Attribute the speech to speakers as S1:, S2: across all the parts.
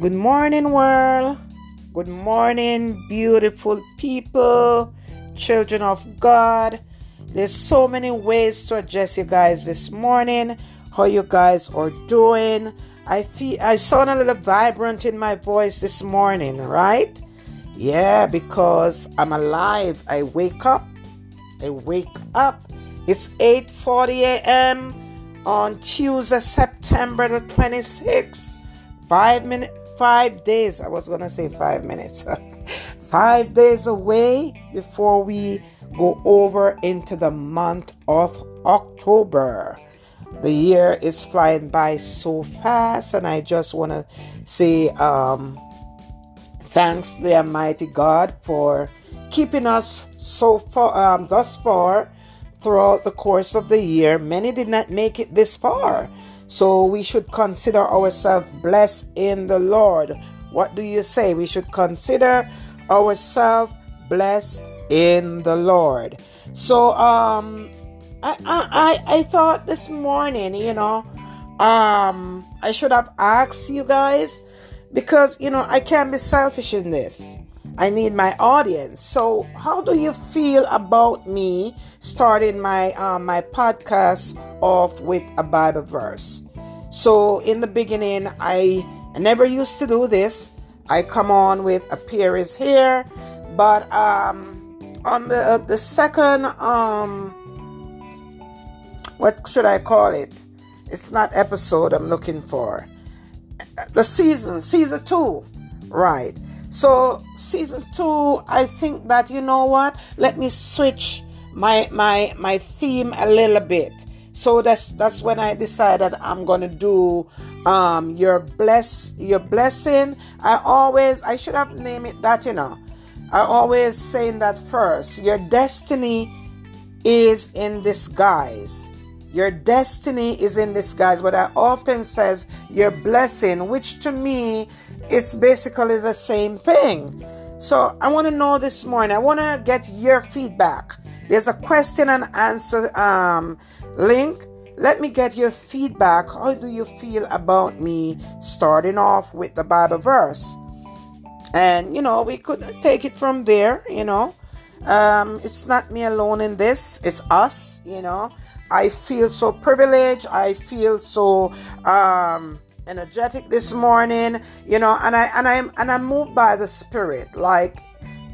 S1: Good morning, world. Good morning, beautiful people, children of God. There's so many ways to address you guys this morning. How you guys are doing? I feel I sound a little vibrant in my voice this morning, right? Yeah, because I'm alive. I wake up. I wake up. It's 8:40 a.m. on Tuesday, September the 26th. Five minutes five days. I was going to say five minutes. five days away before we go over into the month of October. The year is flying by so fast, and I just want to say um, thanks to the Almighty God for keeping us so far, um, thus far throughout the course of the year. Many did not make it this far. So we should consider ourselves blessed in the Lord. What do you say? We should consider ourselves blessed in the Lord. So um I I I thought this morning, you know, um I should have asked you guys because you know I can't be selfish in this. I need my audience. So, how do you feel about me starting my uh, my podcast off with a Bible verse? So, in the beginning, I, never used to do this. I come on with a pair is here, but um, on the uh, the second um, what should I call it? It's not episode I'm looking for. The season, season two, right? So season two, I think that you know what? Let me switch my my my theme a little bit. So that's that's when I decided I'm gonna do um your bless your blessing. I always I should have named it that you know. I always saying that first. Your destiny is in disguise. Your destiny is in disguise, but I often says your blessing, which to me is basically the same thing. So I want to know this morning. I want to get your feedback. There's a question and answer um, link. Let me get your feedback. How do you feel about me starting off with the Bible verse? And you know, we could take it from there. You know, um, it's not me alone in this. It's us. You know. I feel so privileged. I feel so um, energetic this morning, you know, and I and I'm and I'm moved by the spirit. Like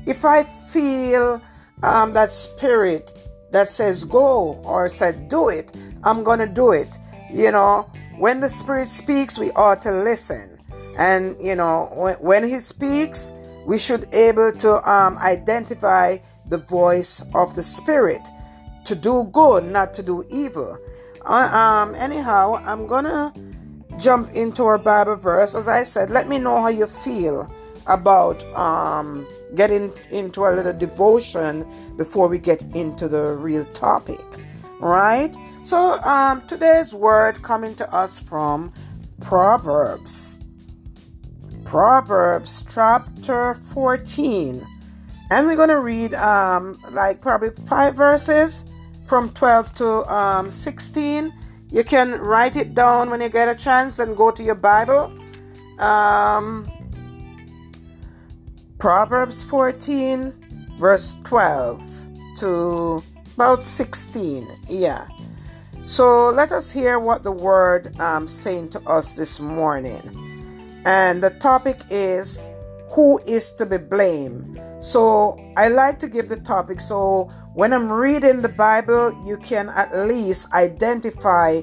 S1: if I feel um, that spirit that says go or said do it, I'm gonna do it. You know, when the spirit speaks, we ought to listen, and you know, when, when he speaks, we should able to um, identify the voice of the spirit to do good, not to do evil. Uh, um, anyhow, I'm gonna jump into our Bible verse. As I said, let me know how you feel about um, getting into a little devotion before we get into the real topic. Right? So, um, today's word coming to us from Proverbs. Proverbs chapter 14. And we're going to read um, like probably five verses from 12 to um, 16. You can write it down when you get a chance and go to your Bible. Um, Proverbs 14, verse 12 to about 16. Yeah. So let us hear what the word um, saying to us this morning. And the topic is who is to be blamed. So I like to give the topic so when I'm reading the Bible, you can at least identify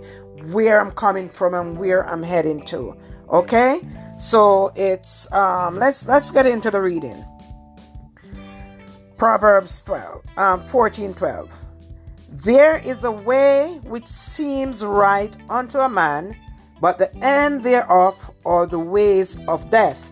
S1: where I'm coming from and where I'm heading to. Okay? So it's um let's let's get into the reading. Proverbs 12, um 14 12. There is a way which seems right unto a man, but the end thereof are the ways of death.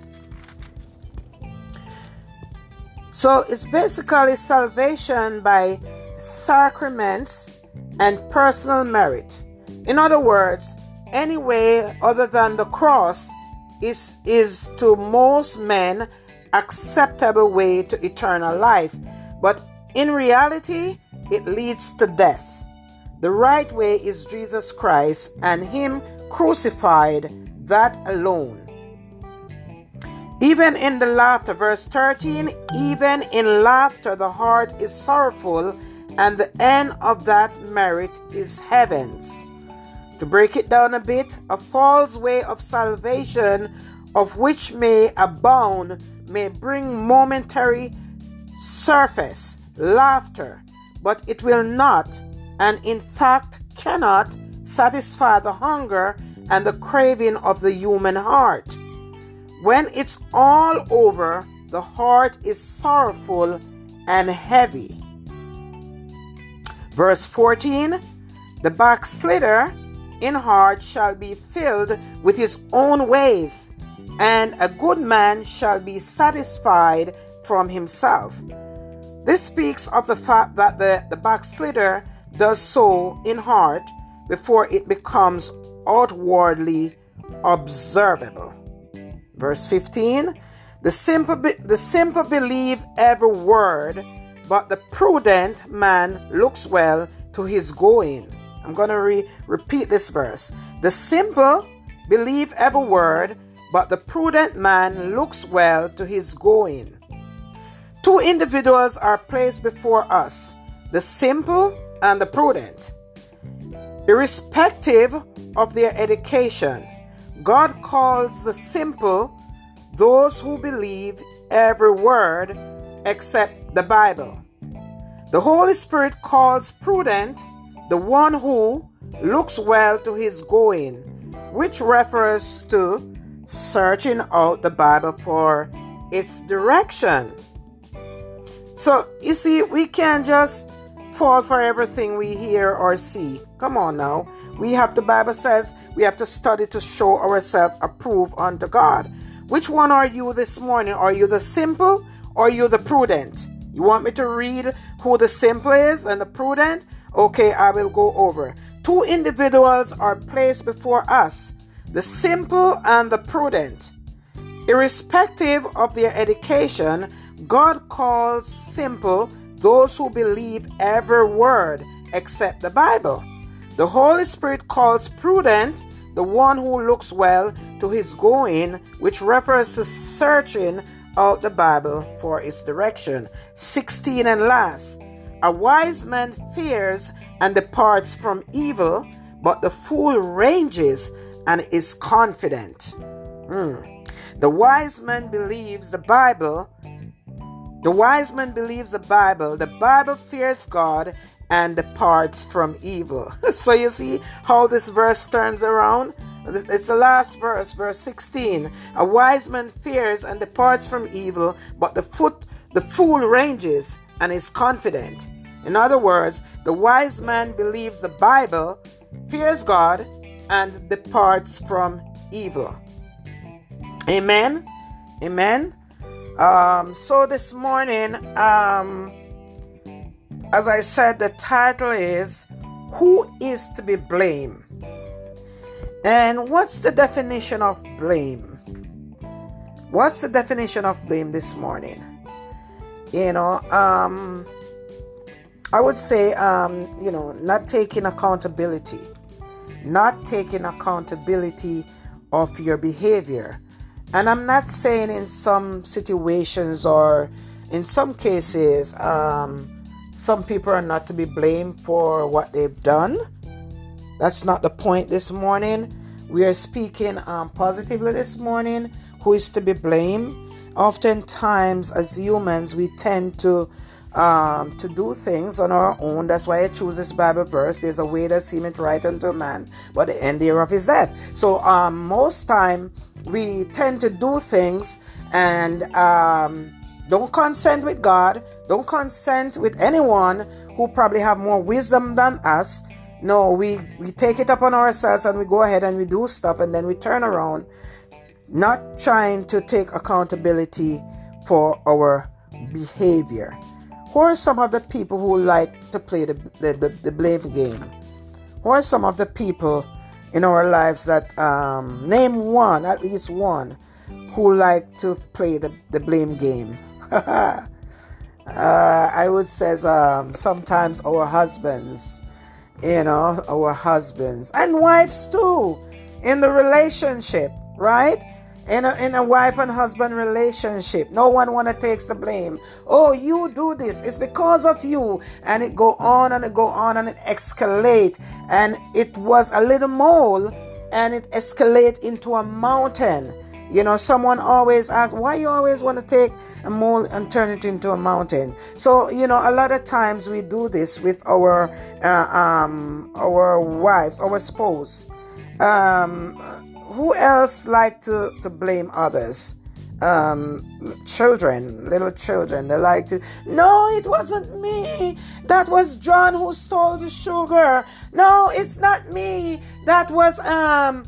S1: So it's basically salvation by sacraments and personal merit. In other words, any way other than the cross is, is to most men acceptable way to eternal life. But in reality, it leads to death. The right way is Jesus Christ and Him crucified, that alone. Even in the laughter, verse 13, even in laughter the heart is sorrowful, and the end of that merit is heavens. To break it down a bit, a false way of salvation, of which may abound, may bring momentary surface, laughter, but it will not, and in fact cannot, satisfy the hunger and the craving of the human heart. When it's all over, the heart is sorrowful and heavy. Verse 14 The backslider in heart shall be filled with his own ways, and a good man shall be satisfied from himself. This speaks of the fact that the, the backslider does so in heart before it becomes outwardly observable. Verse 15 The simple, be- the simple believe every word, but the prudent man looks well to his going. I'm going to re- repeat this verse. The simple believe every word, but the prudent man looks well to his going. Two individuals are placed before us the simple and the prudent. Irrespective of their education, God calls the simple those who believe every word except the Bible. The Holy Spirit calls prudent the one who looks well to his going, which refers to searching out the Bible for its direction. So, you see, we can't just fall for everything we hear or see. Come on now. We have, the Bible says, we have to study to show ourselves approved unto God. Which one are you this morning? Are you the simple or are you the prudent? You want me to read who the simple is and the prudent? Okay, I will go over. Two individuals are placed before us the simple and the prudent. Irrespective of their education, God calls simple those who believe every word except the Bible. The Holy Spirit calls prudent the one who looks well to his going, which refers to searching out the Bible for its direction. 16 and last, a wise man fears and departs from evil, but the fool ranges and is confident. Mm. The wise man believes the Bible. The wise man believes the Bible. The Bible fears God and departs from evil. so you see how this verse turns around? It's the last verse, verse 16. A wise man fears and departs from evil, but the foot the fool ranges and is confident. In other words, the wise man believes the Bible, fears God, and departs from evil. Amen. Amen. Um, so this morning, um, as I said, the title is Who is to be blamed? And what's the definition of blame? What's the definition of blame this morning? You know, um, I would say, um, you know, not taking accountability, not taking accountability of your behavior. And I'm not saying in some situations or in some cases, um, some people are not to be blamed for what they've done. That's not the point this morning. We are speaking um, positively this morning. Who is to be blamed? Oftentimes, as humans, we tend to um, to do things on our own. That's why I choose this Bible verse. There's a way that seemeth right unto man, but the end thereof is death. So um, most time we tend to do things and um, don't consent with God don't consent with anyone who probably have more wisdom than us. No, we, we take it upon ourselves and we go ahead and we do stuff and then we turn around, not trying to take accountability for our behavior. Who are some of the people who like to play the, the, the, the blame game? Who are some of the people in our lives that um, name one, at least one, who like to play the, the blame game? uh, I would say um, sometimes our husbands, you know, our husbands and wives too, in the relationship, right? In a, in a wife and husband relationship no one want to take the blame. Oh you do this. It's because of you. And it go on and it go on and it escalate. And it was a little mole and it escalate into a mountain. You know, someone always asks, why you always want to take a mole and turn it into a mountain? So, you know, a lot of times we do this with our uh, um, our wives, our spouse. Um, who else like to, to blame others? Um, children, little children, they like to, no, it wasn't me. That was John who stole the sugar. No, it's not me. That was, um,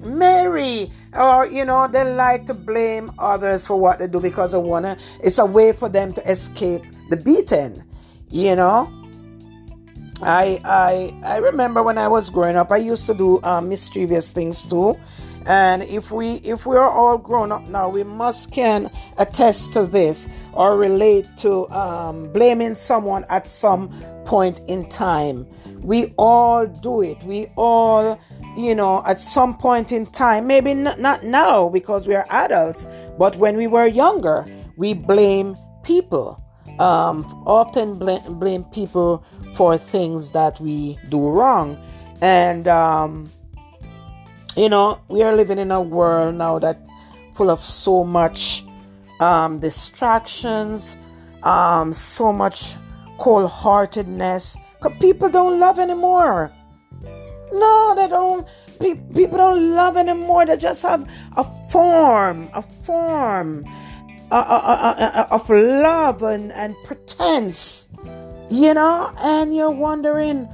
S1: Mary, or you know, they like to blame others for what they do because they wanna. It's a way for them to escape the beating, you know. I I I remember when I was growing up, I used to do uh, mischievous things too. And if we if we are all grown up now, we must can attest to this or relate to um, blaming someone at some point in time. We all do it. We all you know, at some point in time, maybe not, not now because we are adults, but when we were younger, we blame people. Um, often blame, blame people for things that we do wrong. And, um, you know, we are living in a world now that full of so much um, distractions, um, so much cold heartedness. People don't love anymore. No, they don't. People don't love anymore. They just have a form, a form of love and, and pretense, you know? And you're wondering,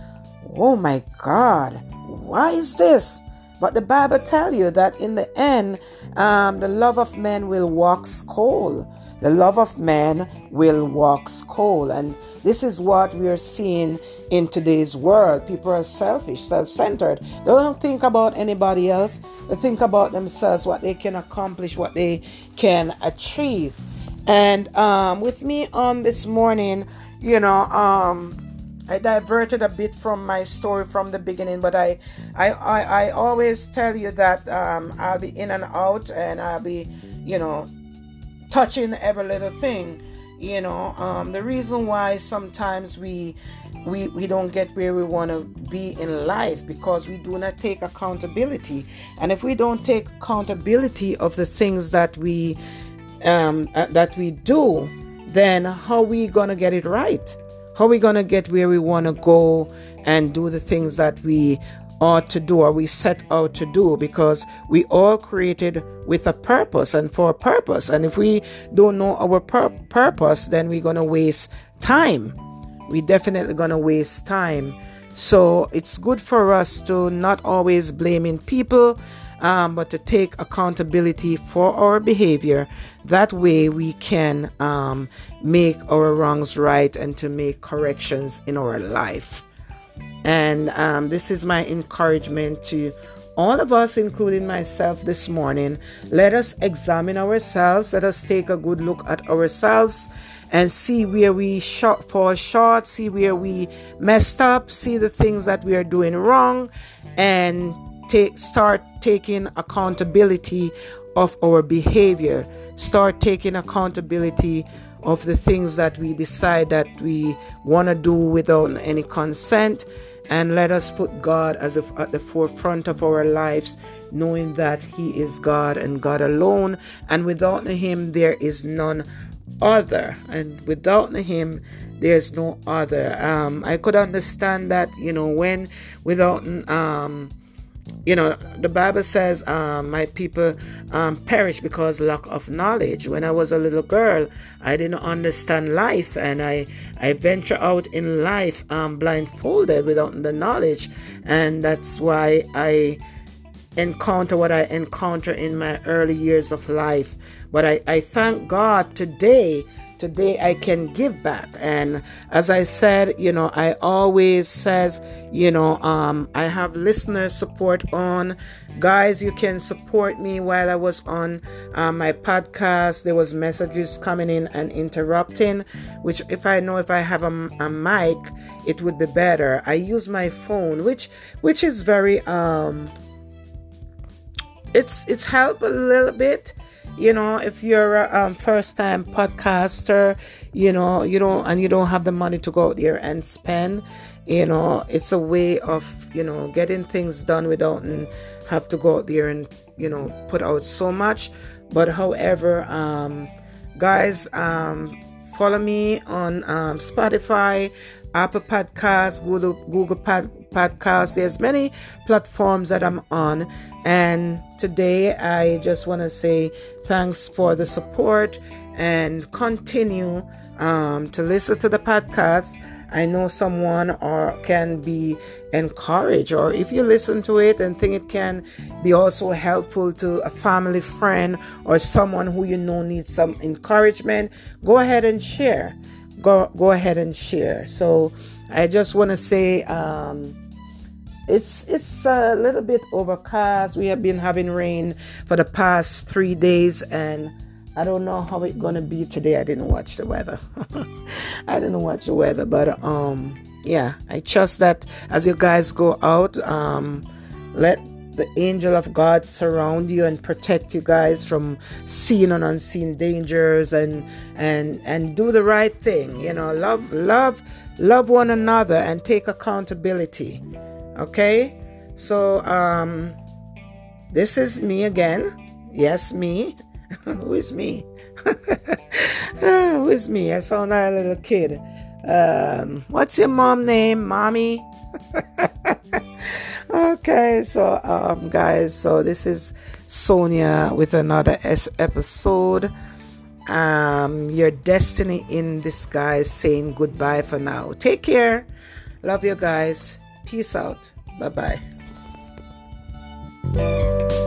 S1: oh my God, why is this? But the Bible tell you that in the end, um, the love of man will wax cold. The love of man will wax cold. And this is what we are seeing in today's world. People are selfish, self centered. They don't think about anybody else, they think about themselves, what they can accomplish, what they can achieve. And um, with me on this morning, you know, um, I diverted a bit from my story from the beginning, but I, I, I, I always tell you that um, I'll be in and out, and I'll be, you know, touching every little thing you know. Um, the reason why sometimes we we we don't get where we want to be in life because we do not take accountability. And if we don't take accountability of the things that we um, uh, that we do then how we gonna get it right how are we gonna get where we want to go and do the things that we ought to do or we set out to do because we all created with a purpose and for a purpose. And if we don't know our pur- purpose, then we're going to waste time. We're definitely going to waste time. So it's good for us to not always blaming people, um, but to take accountability for our behavior. That way we can um, make our wrongs right and to make corrections in our life. And um, this is my encouragement to all of us, including myself, this morning. Let us examine ourselves. Let us take a good look at ourselves and see where we short, fall short, see where we messed up, see the things that we are doing wrong, and take start taking accountability of our behavior. Start taking accountability of the things that we decide that we want to do without any consent and let us put God as a, at the forefront of our lives, knowing that He is God and God alone, and without Him there is none other, and without Him there's no other. Um, I could understand that, you know, when without um, you know the bible says um, my people um, perish because lack of knowledge. When i was a little girl i didn't understand life and i i venture out in life um, blindfolded without the knowledge. And that's why i encounter what i encounter in my early years of life. But i, I thank god today today I can give back. And as I said, you know, I always says, you know, um, I have listener support on. Guys, you can support me while I was on uh, my podcast. There was messages coming in and interrupting, which if I know if I have a, a mic, it would be better. I use my phone, which which is very um it's it's helped a little bit you know if you're a um, first time podcaster you know you don't and you don't have the money to go out there and spend you know it's a way of you know getting things done without and have to go out there and you know put out so much. But however um guys um follow me on um, spotify apple podcasts google google Pod, podcasts there's many platforms that i'm on and today i just want to say thanks for the support and continue um, to listen to the podcast I know someone or can be encouraged, or if you listen to it and think it can be also helpful to a family friend or someone who you know needs some encouragement, go ahead and share. Go go ahead and share. So I just want to say um, it's it's a little bit overcast. We have been having rain for the past three days and I don't know how it's gonna be today. I didn't watch the weather. I didn't watch the weather, but um, yeah, I trust that as you guys go out, um, let the angel of God surround you and protect you guys from seen and unseen dangers, and and and do the right thing. You know, love, love, love one another, and take accountability. Okay, so um, this is me again. Yes, me. Who is me? Who is me? I saw that little kid. Um, what's your mom name? Mommy? Okay, so um, guys, so this is Sonia with another es- episode. Um, your destiny in disguise saying goodbye for now. Take care. Love you guys. Peace out. Bye bye.